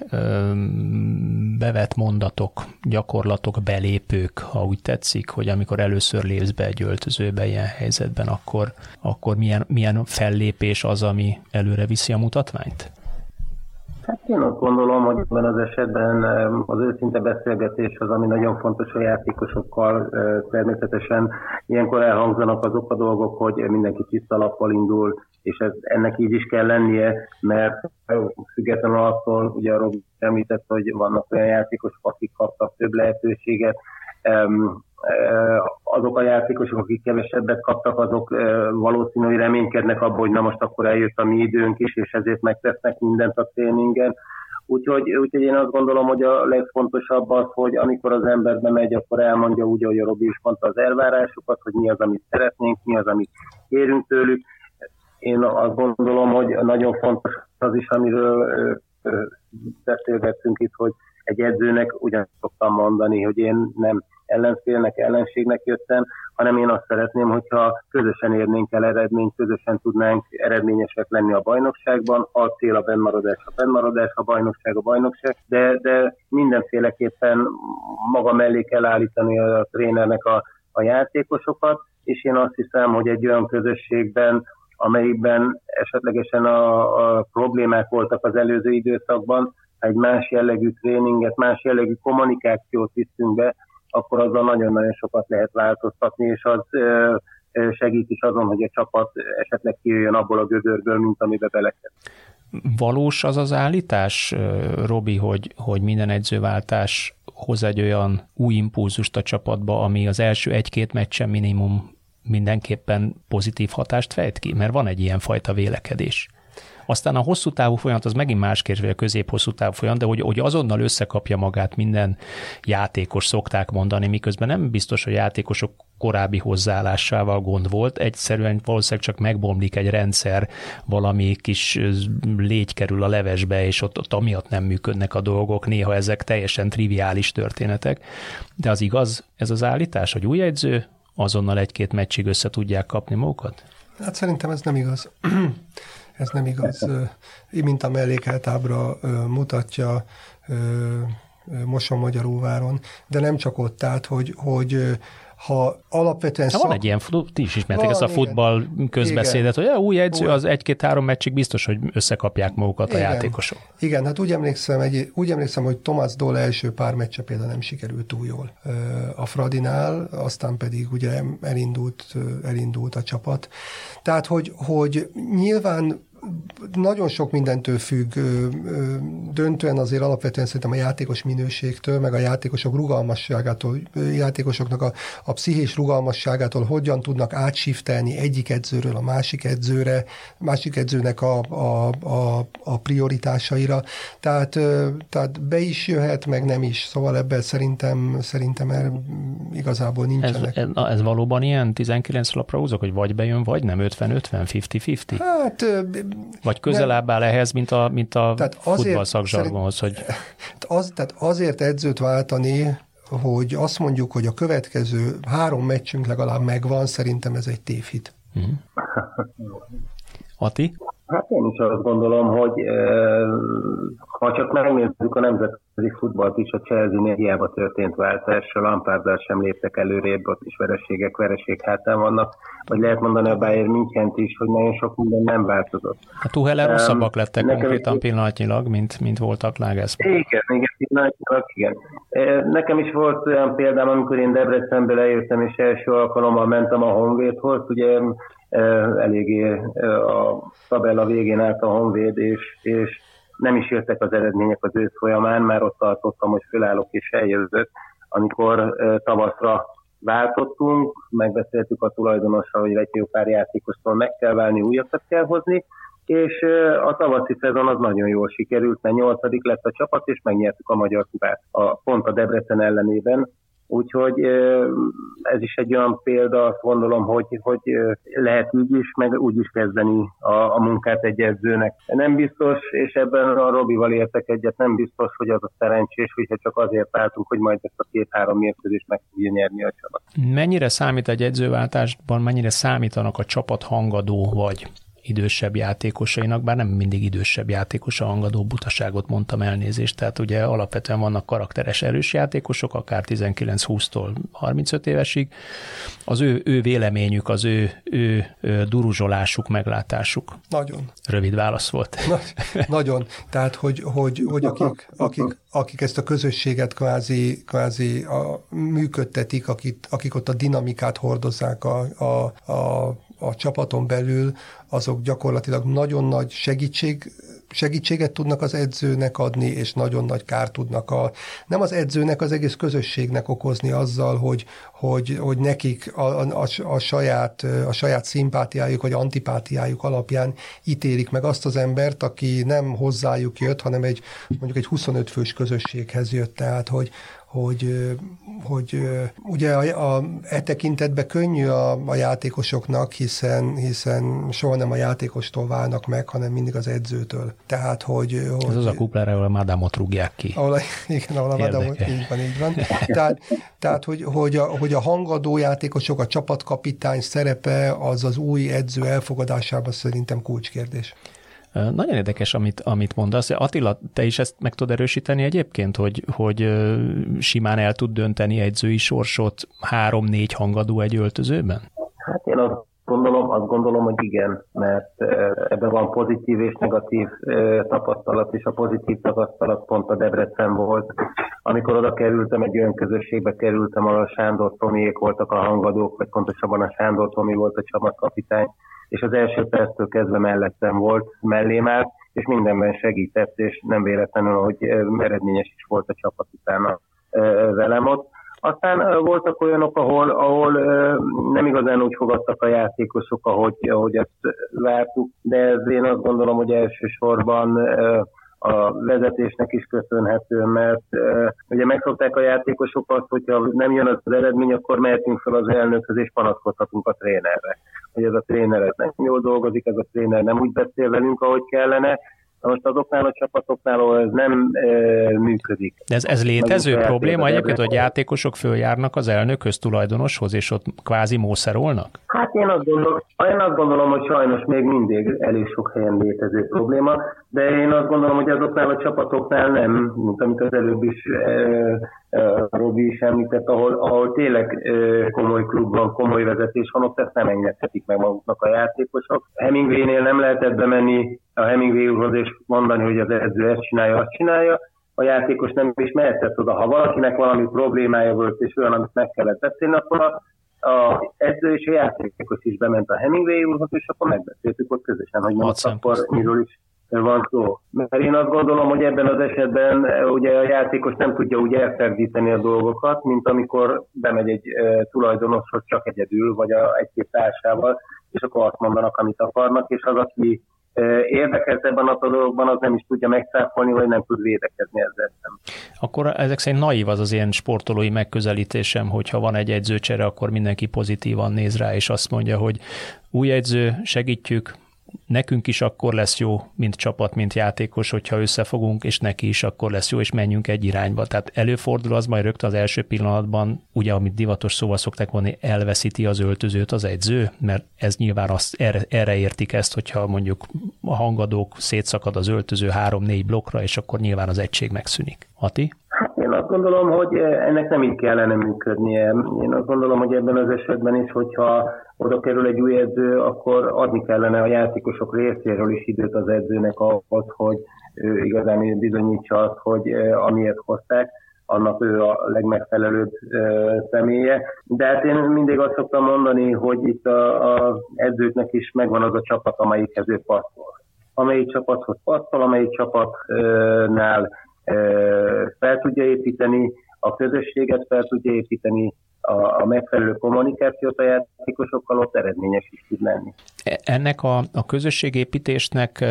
bevett mondatok, gyakorlatok, belépők, ha úgy tetszik, hogy amikor először lépsz be egy öltözőbe ilyen helyzetben, akkor, akkor milyen, milyen fellépés az, ami előre viszi a mutatványt? Hát én azt gondolom, hogy ebben az esetben az őszinte beszélgetés az, ami nagyon fontos a játékosokkal. Természetesen ilyenkor elhangzanak azok a dolgok, hogy mindenki tiszta lappal indul, és ez, ennek így is kell lennie, mert függetlenül attól, ugye a Robi említett, hogy vannak olyan játékosok, akik kaptak több lehetőséget, azok a játékosok, akik kevesebbet kaptak, azok valószínű, hogy reménykednek abban, hogy na most akkor eljött a mi időnk is, és ezért megtesznek mindent a tréningen. Úgyhogy, úgyhogy én azt gondolom, hogy a legfontosabb az, hogy amikor az ember bemegy, akkor elmondja úgy, ahogy a Robi is mondta, az elvárásokat, hogy mi az, amit szeretnénk, mi az, amit kérünk tőlük. Én azt gondolom, hogy nagyon fontos az is, amiről beszélgettünk itt, hogy egy edzőnek ugyanazt szoktam mondani, hogy én nem ellenfélnek, ellenségnek jöttem, hanem én azt szeretném, hogyha közösen érnénk el eredményt, közösen tudnánk eredményesek lenni a bajnokságban, a cél a bennmaradás, a bennmaradás, a bajnokság, a bajnokság, de, de mindenféleképpen maga mellé kell állítani a trénernek a, a játékosokat, és én azt hiszem, hogy egy olyan közösségben, amelyikben esetlegesen a, a problémák voltak az előző időszakban, egy más jellegű tréninget, más jellegű kommunikációt viszünk be, akkor azzal nagyon-nagyon sokat lehet változtatni, és az segít is azon, hogy a csapat esetleg kijöjjön abból a gödörből, mint amibe beleket. Valós az az állítás, Robi, hogy, hogy minden edzőváltás hoz egy olyan új impulzust a csapatba, ami az első egy-két meccsen minimum mindenképpen pozitív hatást fejt ki? Mert van egy ilyen fajta vélekedés. Aztán a hosszú távú folyamat az megint más kérdés, vagy a közép-hosszú távú folyamat, de hogy, hogy azonnal összekapja magát minden játékos, szokták mondani, miközben nem biztos, hogy játékosok korábbi hozzáállásával gond volt, egyszerűen valószínűleg csak megbomlik egy rendszer, valami kis légy kerül a levesbe, és ott, ott amiatt nem működnek a dolgok, néha ezek teljesen triviális történetek, de az igaz ez az állítás, hogy új edző azonnal egy-két meccsig össze tudják kapni magukat? Hát szerintem ez nem igaz ez nem igaz. Mint a mellékeltábra mutatja, Moson Magyaróváron, de nem csak ott, tehát, hogy, hogy ha alapvetően... Ha szak... Van egy ilyen, ti is ismertek ezt a futball közbeszédet, igen. hogy a új edző az egy-két-három meccsig biztos, hogy összekapják magukat igen. a játékosok. Igen, hát úgy emlékszem, egy, úgy emlékszem, hogy Thomas Dole első pár meccse például nem sikerült túl jól a Fradinál, aztán pedig ugye elindult, elindult a csapat. Tehát, hogy, hogy nyilván nagyon sok mindentől függ, döntően azért alapvetően szerintem a játékos minőségtől, meg a játékosok rugalmasságától, játékosoknak a, a pszichés rugalmasságától, hogyan tudnak átsiftelni egyik edzőről a másik edzőre, másik edzőnek a, a, a, a prioritásaira. Tehát, tehát be is jöhet, meg nem is. Szóval ebben szerintem, szerintem el igazából nincsenek. Ez, ez, ez valóban ilyen 19 lapra húzok, hogy vagy bejön, vagy nem 50-50, 50-50? Hát vagy közelebb áll ehhez, mint a, mint a tehát futball szakzsargonhoz, hogy... Az, tehát azért edzőt váltani, hogy azt mondjuk, hogy a következő három meccsünk legalább megvan, szerintem ez egy tévhit. Mm. Ati? Hát én is azt gondolom, hogy e, ha csak megnézzük a nemzetközi futballt is, a Chelsea hiába történt váltás, a Lamparddal sem léptek előrébb, ott is vereségek, vereség hátán vannak, vagy lehet mondani a Bayern münchen is, hogy nagyon sok minden nem változott. A Tuhele rosszabbak lettek um, konkrétan pillanatnyilag, mint, mint voltak Lágász. Igen, igen, pillanatnyilag, igen. Nekem is volt olyan példám, amikor én Debrecenből eljöttem, és első alkalommal mentem a Honvédhoz, ugye eléggé a tabella végén állt a Honvéd, és, és nem is jöttek az eredmények az ősz folyamán, már ott tartottam, hogy fölállok és eljövök, amikor tavaszra váltottunk, megbeszéltük a tulajdonossal, hogy egy jó pár játékostól meg kell válni, újakat kell hozni, és a tavaszi szezon az nagyon jól sikerült, mert nyolcadik lett a csapat, és megnyertük a magyar kubát a, pont a Debrecen ellenében, Úgyhogy ez is egy olyan példa, azt gondolom, hogy, hogy lehet így is, meg úgy is kezdeni a, a munkát egy edzőnek. Nem biztos, és ebben a Robival értek egyet, nem biztos, hogy az a szerencsés, hogyha csak azért álltunk, hogy majd ezt a két-három mérkőzést meg tudja nyerni a csapat. Mennyire számít egy edzőváltásban, mennyire számítanak a csapat hangadó vagy idősebb játékosainak, bár nem mindig idősebb játékos a hangadó butaságot mondtam elnézést, tehát ugye alapvetően vannak karakteres erős játékosok, akár 19-20-tól 35 évesig, az ő, ő véleményük, az ő, ő, ő duruzsolásuk, meglátásuk. Nagyon. Rövid válasz volt. Na, nagyon. Tehát, hogy, hogy, hogy akik, akik, akik ezt a közösséget kvázi, kvázi a, működtetik, akik, akik ott a dinamikát hordozzák a, a, a a csapaton belül, azok gyakorlatilag nagyon nagy segítség segítséget tudnak az edzőnek adni, és nagyon nagy kárt tudnak a, nem az edzőnek, az egész közösségnek okozni azzal, hogy, hogy, hogy nekik a, a, a, saját, a saját szimpátiájuk vagy antipátiájuk alapján ítélik meg azt az embert, aki nem hozzájuk jött, hanem egy mondjuk egy 25 fős közösséghez jött, tehát hogy, hogy, hogy ugye a, a, e tekintetben könnyű a, a játékosoknak, hiszen, hiszen soha nem a játékostól válnak meg, hanem mindig az edzőtől. Tehát, hogy... Ez hogy, az a kuplára, ahol a Madamot rúgják ki. Ahol, igen, ahol a Madamot, így van, így van. Tehát, tehát hogy, hogy, a, hogy a hangadó játékosok, a csapatkapitány szerepe az az új edző elfogadásában szerintem kulcskérdés. Nagyon érdekes, amit, amit mondasz. Attila, te is ezt meg tudod erősíteni egyébként, hogy, hogy simán el tud dönteni egyzői sorsot három-négy hangadó egy öltözőben? Hát én azt gondolom, azt gondolom, hogy igen, mert ebben van pozitív és negatív tapasztalat, és a pozitív tapasztalat pont a Debrecen volt. Amikor oda kerültem, egy olyan közösségbe kerültem, ahol a Sándor Tomiék voltak a hangadók, vagy pontosabban a Sándor Tomi volt a csapatkapitány, és az első perctől kezdve mellettem volt, mellém állt, és mindenben segített, és nem véletlenül, hogy eredményes is volt a csapat utána velem ott. Aztán voltak olyanok, ahol, ahol nem igazán úgy fogadtak a játékosok, ahogy, ahogy ezt vártuk, de én azt gondolom, hogy elsősorban a vezetésnek is köszönhető, mert ugye megszokták a játékosok azt, hogyha nem jön az eredmény, akkor mehetünk fel az elnökhöz és panaszkodhatunk a trénerre. Hogy ez a tréner nem jól dolgozik, ez a tréner nem úgy beszél velünk, ahogy kellene, Na most azoknál a csapatoknál, ahol ez nem e, működik. De ez, ez létező probléma egyébként, hogy játékosok följárnak az elnökhöz, tulajdonoshoz, és ott kvázi mószerolnak? Hát én azt, gondolom, én azt gondolom, hogy sajnos még mindig elég sok helyen létező probléma, de én azt gondolom, hogy azoknál a csapatoknál nem, mint amit az előbb is e, e, Robi is említett, ahol, ahol tényleg e, komoly klub van, komoly vezetés van, ott ezt nem engedhetik meg maguknak a játékosok. Hemingway-nél nem lehetett bemenni a Hemingway úrhoz és mondani, hogy az edző ezt csinálja, azt csinálja, a játékos nem is mehetett oda. Ha valakinek valami problémája volt, és olyan, amit meg kellett beszélni, akkor a, a edző és a játékos is bement a Hemingway úrhoz, és akkor megbeszéltük ott közösen, hogy most akkor miről is van szó. Mert én azt gondolom, hogy ebben az esetben ugye a játékos nem tudja úgy elferdíteni a dolgokat, mint amikor bemegy egy e, tulajdonoshoz csak egyedül, vagy a egy-két társával, és akkor azt mondanak, amit akarnak, és az, aki érdekelt ebben a dologban, az nem is tudja megszáfolni, vagy nem tud védekezni ezzel. Akkor ezek szerint naív az az ilyen sportolói megközelítésem, hogyha van egy edzőcsere, akkor mindenki pozitívan néz rá, és azt mondja, hogy új edző, segítjük, nekünk is akkor lesz jó, mint csapat, mint játékos, hogyha összefogunk, és neki is akkor lesz jó, és menjünk egy irányba. Tehát előfordul az majd rögtön az első pillanatban, ugye, amit divatos szóval szokták mondani, elveszíti az öltözőt az edző, mert ez nyilván azt, erre, erre értik ezt, hogyha mondjuk a hangadók szétszakad az öltöző három-négy blokkra, és akkor nyilván az egység megszűnik. Ati? Hát én azt gondolom, hogy ennek nem így kellene működnie. Én azt gondolom, hogy ebben az esetben is, hogyha oda kerül egy új edző, akkor adni kellene a játékosok részéről is időt az edzőnek ahhoz, hogy ő igazán bizonyítsa azt, hogy amiért hozták, annak ő a legmegfelelőbb személye. De hát én mindig azt szoktam mondani, hogy itt az edzőknek is megvan az a csapat, amelyikhez ő passzol. Amelyik csapathoz passzol, amelyik csapatnál fel tudja építeni, a közösséget fel tudja építeni, a, a megfelelő kommunikációt a játékosokkal, ott eredményes is tud lenni. E, ennek a, a közösségépítésnek,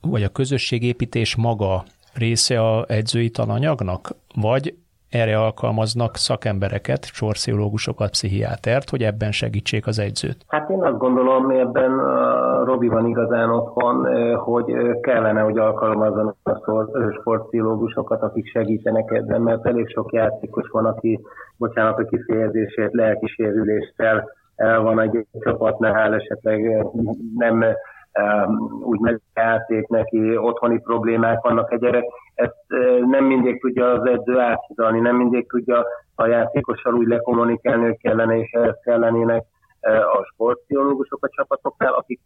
vagy a közösségépítés maga része a edzői tananyagnak, vagy erre alkalmaznak szakembereket, sorpszichológusokat, pszichiátert, hogy ebben segítsék az egyzőt? Hát én azt gondolom, ebben a Robi van igazán otthon, hogy kellene, hogy alkalmazzanak a sportpszichológusokat, akik segítenek ebben, mert elég sok játékos van, aki, bocsánat a kifejezését, lelkisérüléssel el van egy csapatnál, esetleg nem úgy megy játék neki, otthoni problémák vannak egy gyerek, ezt nem mindig tudja az edző áthidalni, nem mindig tudja a játékossal úgy lekommunikálni, hogy kellene és ehhez kellenének a sportpszichológusok a csapatoknál, akik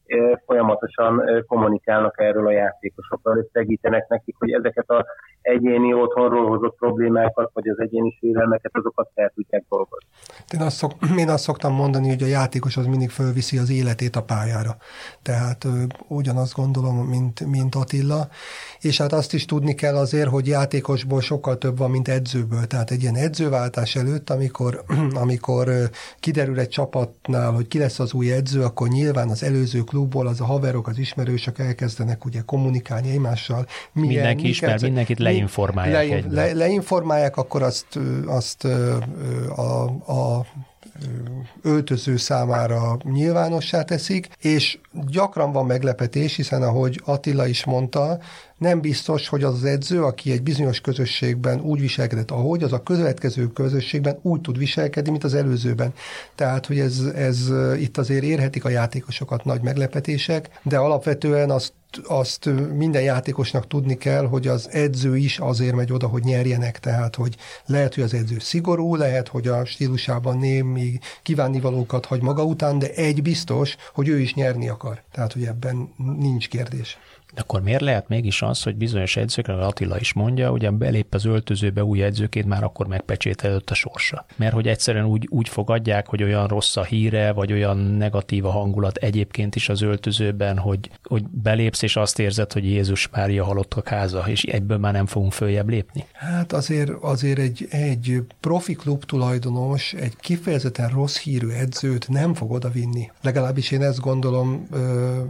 folyamatosan kommunikálnak erről a játékosokkal, és segítenek nekik, hogy ezeket a egyéni otthonról hozott problémákat, vagy az egyéni sérelmeket, azokat fel tudják dolgozni. Én azt, szok, én azt szoktam mondani, hogy a játékos az mindig fölviszi az életét a pályára. Tehát ö, ugyanazt gondolom, mint, mint Attila, és hát azt is tudni kell azért, hogy játékosból sokkal több van, mint edzőből. Tehát egy ilyen edzőváltás előtt, amikor, amikor kiderül egy csapatnál, hogy ki lesz az új edző, akkor nyilván az előző klubból az a haverok, az ismerősök elkezdenek ugye kommunikálni egymással. Milyen, Mindenki ismer, mindenkit leinformálják. Le, le, leinformálják, akkor azt, azt a, a öltöző számára nyilvánossá teszik, és gyakran van meglepetés, hiszen ahogy Attila is mondta, nem biztos, hogy az az edző, aki egy bizonyos közösségben úgy viselkedett, ahogy, az a következő közösségben úgy tud viselkedni, mint az előzőben. Tehát, hogy ez, ez itt azért érhetik a játékosokat nagy meglepetések, de alapvetően azt azt minden játékosnak tudni kell, hogy az edző is azért megy oda, hogy nyerjenek, tehát hogy lehet, hogy az edző szigorú, lehet, hogy a stílusában némi kívánnivalókat hagy maga után, de egy biztos, hogy ő is nyerni akar. Tehát, hogy ebben nincs kérdés. De akkor miért lehet mégis az, hogy bizonyos edzőkre, Attila is mondja, hogy belép az öltözőbe új edzőként, már akkor megpecsételődött a sorsa. Mert hogy egyszerűen úgy, úgy fogadják, hogy olyan rossz a híre, vagy olyan negatív a hangulat egyébként is az öltözőben, hogy, hogy belépsz, és azt érzed, hogy Jézus Mária halottak háza, és egyből már nem fogunk följebb lépni. Hát azért, azért egy, egy profi klub tulajdonos egy kifejezetten rossz hírű edzőt nem fog odavinni. Legalábbis én ezt gondolom, ö,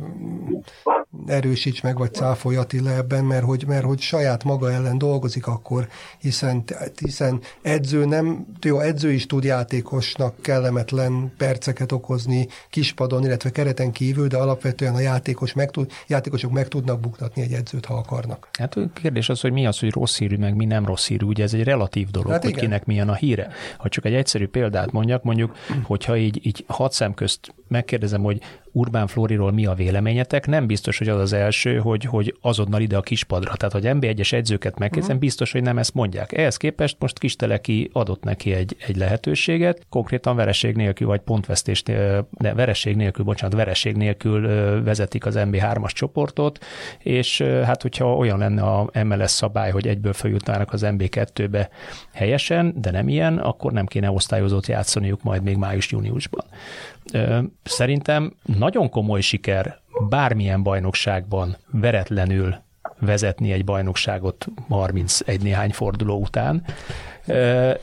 erősíts meg, vagy cáfolj Attila ebben, mert hogy, mert hogy saját maga ellen dolgozik akkor, hiszen, hiszen edző nem, jó, edző is tud játékosnak kellemetlen perceket okozni kispadon, illetve kereten kívül, de alapvetően a játékos meg tud, játékosok meg tudnak buktatni egy edzőt, ha akarnak. Hát a kérdés az, hogy mi az, hogy rossz hírű, meg mi nem rossz hírű, ugye ez egy relatív dolog, hát hogy igen. kinek milyen a híre. Ha csak egy egyszerű példát mondjak, mondjuk, hogyha így, így hat szem közt megkérdezem, hogy Urbán Floriról mi a véleményetek, nem biztos, hogy az az első, hogy, hogy azonnal ide a kispadra. Tehát, hogy NB1-es edzőket megkérdezem, uh-huh. biztos, hogy nem ezt mondják. Ehhez képest most Kisteleki adott neki egy, egy lehetőséget, konkrétan vereség nélkül, vagy pontvesztés, de vereség nélkül, bocsánat, vereség nélkül vezetik az MB3-as csoportot, és hát hogyha olyan lenne a MLS szabály, hogy egyből feljutnának az MB2-be helyesen, de nem ilyen, akkor nem kéne osztályozót játszaniuk majd még május-júniusban. Szerintem nagyon komoly siker bármilyen bajnokságban veretlenül vezetni egy bajnokságot 31 néhány forduló után.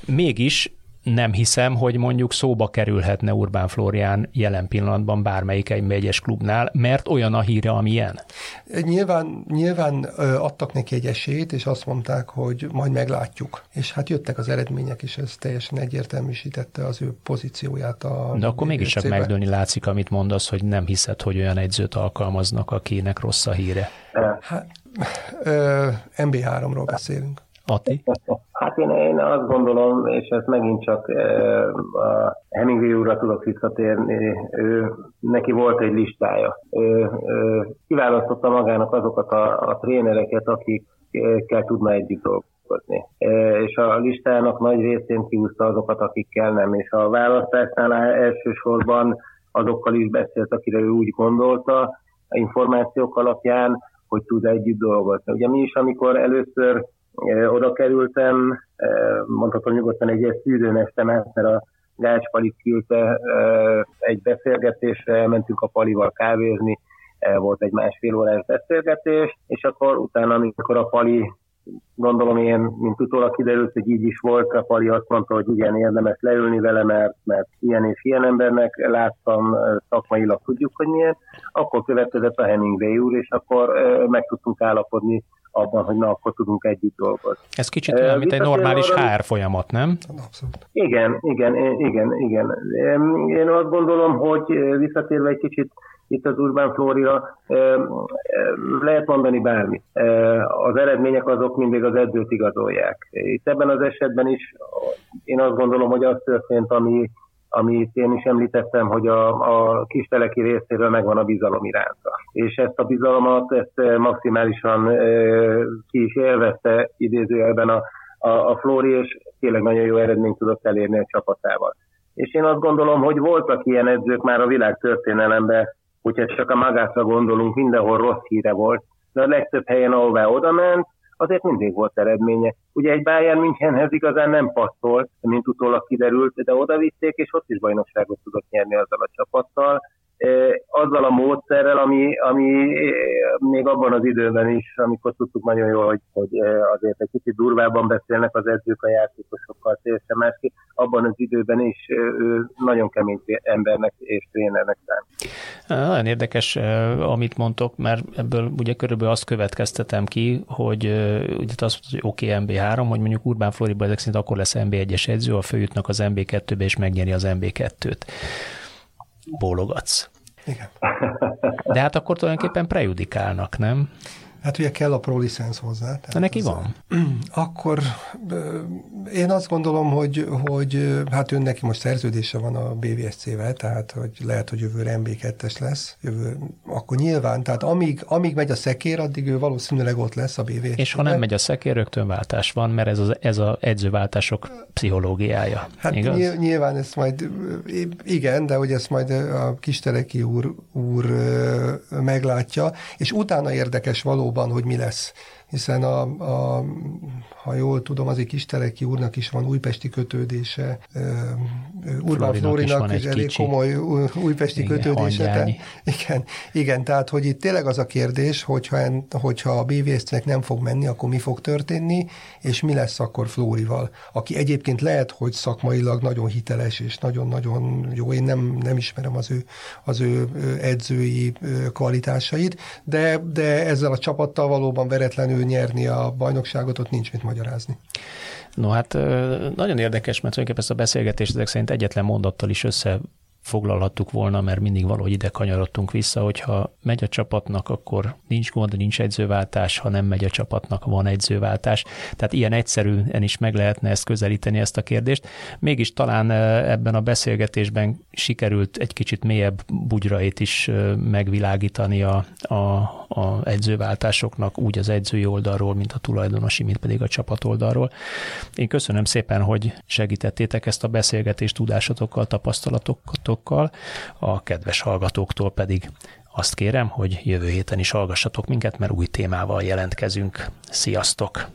Mégis nem hiszem, hogy mondjuk szóba kerülhetne Urbán Florián jelen pillanatban bármelyik egy egyes klubnál, mert olyan a híre, amilyen. Nyilván, nyilván adtak neki egy esélyt, és azt mondták, hogy majd meglátjuk. És hát jöttek az eredmények, és ez teljesen egyértelműsítette az ő pozícióját. A De akkor mégis csak megdőlni látszik, amit mondasz, hogy nem hiszed, hogy olyan egyzőt alkalmaznak, akinek rossz a híre. Hát, MB3-ról beszélünk. Ati? Hát én, én azt gondolom, és ez megint csak e, a Hemingway úrra tudok visszatérni, ő, neki volt egy listája. Ő, ő kiválasztotta magának azokat a, a trénereket, akikkel tudna együtt dolgozni. E, és a listának nagy részén kiúzta azokat, akikkel nem. És a választásnál elsősorban azokkal is beszélt, akire ő úgy gondolta, információk alapján, hogy tud együtt dolgozni. Ugye mi is, amikor először oda kerültem, mondhatom nyugodtan egy szűrőn estem át, mert a Gács Pali küldte egy beszélgetésre, elmentünk a Palival kávézni, volt egy másfél órás beszélgetés, és akkor utána, amikor a Pali gondolom én, mint utólag kiderült, hogy így is volt, a Pali azt mondta, hogy igen, érdemes leülni vele, mert, mert ilyen és ilyen embernek láttam, szakmailag tudjuk, hogy milyen, akkor következett a Hemingway úr, és akkor meg tudtunk állapodni abban, hogy na, akkor tudunk együtt dolgozni. Ez kicsit olyan, mint egy normális arra, HR folyamat, nem? Abszolút. Igen, igen, igen, igen. Én azt gondolom, hogy visszatérve egy kicsit itt az Urbán Flórira, lehet mondani bármit. Az eredmények azok mindig az edzőt igazolják. Itt ebben az esetben is én azt gondolom, hogy az történt, ami amit én is említettem, hogy a, a kisteleki részéről megvan a bizalom iránta. És ezt a bizalomat ezt eh, maximálisan e, ki is élvezte idézőjelben a, a, a Flóri, és tényleg nagyon jó eredményt tudott elérni a csapatával. És én azt gondolom, hogy voltak ilyen edzők már a világ történelemben, hogyha csak a magátra gondolunk, mindenhol rossz híre volt, de a legtöbb helyen, ahová oda ment, azért mindig volt eredménye. Ugye egy Bayern Münchenhez igazán nem passzolt, mint utólag kiderült, de oda vitték, és ott is bajnokságot tudott nyerni azzal a csapattal azzal a módszerrel, ami, ami még abban az időben is, amikor tudtuk nagyon jól, hogy, hogy azért egy kicsit durvábban beszélnek az edzők a játékosokkal, teljesen másképp, abban az időben is ő nagyon kemény embernek és trénernek számít. Nagyon érdekes, amit mondtok, mert ebből ugye körülbelül azt következtetem ki, hogy ugye azt mondta, hogy oké, okay, MB3, hogy mondjuk Urbán Floriba ezek szerint akkor lesz MB1-es edző, ha följutnak az MB2-be és megnyeri az MB2-t bólogatsz. Igen. De hát akkor tulajdonképpen prejudikálnak, nem? Hát ugye kell a pro licensz hozzá. Tehát De neki van? Akkor én azt gondolom, hogy, hogy hát ő neki most szerződése van a BVSC-vel, tehát hogy lehet, hogy jövőre MB2-es lesz, jövő, akkor nyilván, tehát amíg, amíg megy a szekér, addig ő valószínűleg ott lesz a BVSC. És ha nem megy a szekér, rögtön váltás van, mert ez az ez a edzőváltások pszichológiája. Hát igaz? nyilván ezt majd, igen, de hogy ezt majd a Kisteleki úr, úr meglátja, és utána érdekes való valóban, hogy mi lesz hiszen a, a, ha jól tudom, az egy Kisteleki úrnak is van újpesti kötődése, Urbán Flórinak is, is elég komoly újpesti igen, kötődése. Te, igen, igen, tehát hogy itt tényleg az a kérdés, hogyha, hogyha a BVSZ-nek nem fog menni, akkor mi fog történni, és mi lesz akkor Flórival, aki egyébként lehet, hogy szakmailag nagyon hiteles, és nagyon-nagyon jó, én nem, nem ismerem az ő, az ő edzői kvalitásait, de, de ezzel a csapattal valóban veretlenül nyerni a bajnokságot, ott nincs mit magyarázni. No hát nagyon érdekes, mert tulajdonképpen ezt a beszélgetést ezek szerint egyetlen mondattal is össze foglalhattuk volna, mert mindig valahogy ide kanyarodtunk vissza, hogyha megy a csapatnak, akkor nincs gond, nincs egyzőváltás, ha nem megy a csapatnak, van egyzőváltás. Tehát ilyen egyszerűen is meg lehetne ezt közelíteni, ezt a kérdést. Mégis talán ebben a beszélgetésben sikerült egy kicsit mélyebb bugyrait is megvilágítani a, a, a egyzőváltásoknak, úgy az edzői oldalról, mint a tulajdonosi, mint pedig a csapat oldalról. Én köszönöm szépen, hogy segítettétek ezt a beszélgetést tudásotokkal, tapasztalatokkal, hallgatókkal, a kedves hallgatóktól pedig azt kérem, hogy jövő héten is hallgassatok minket, mert új témával jelentkezünk. Sziasztok!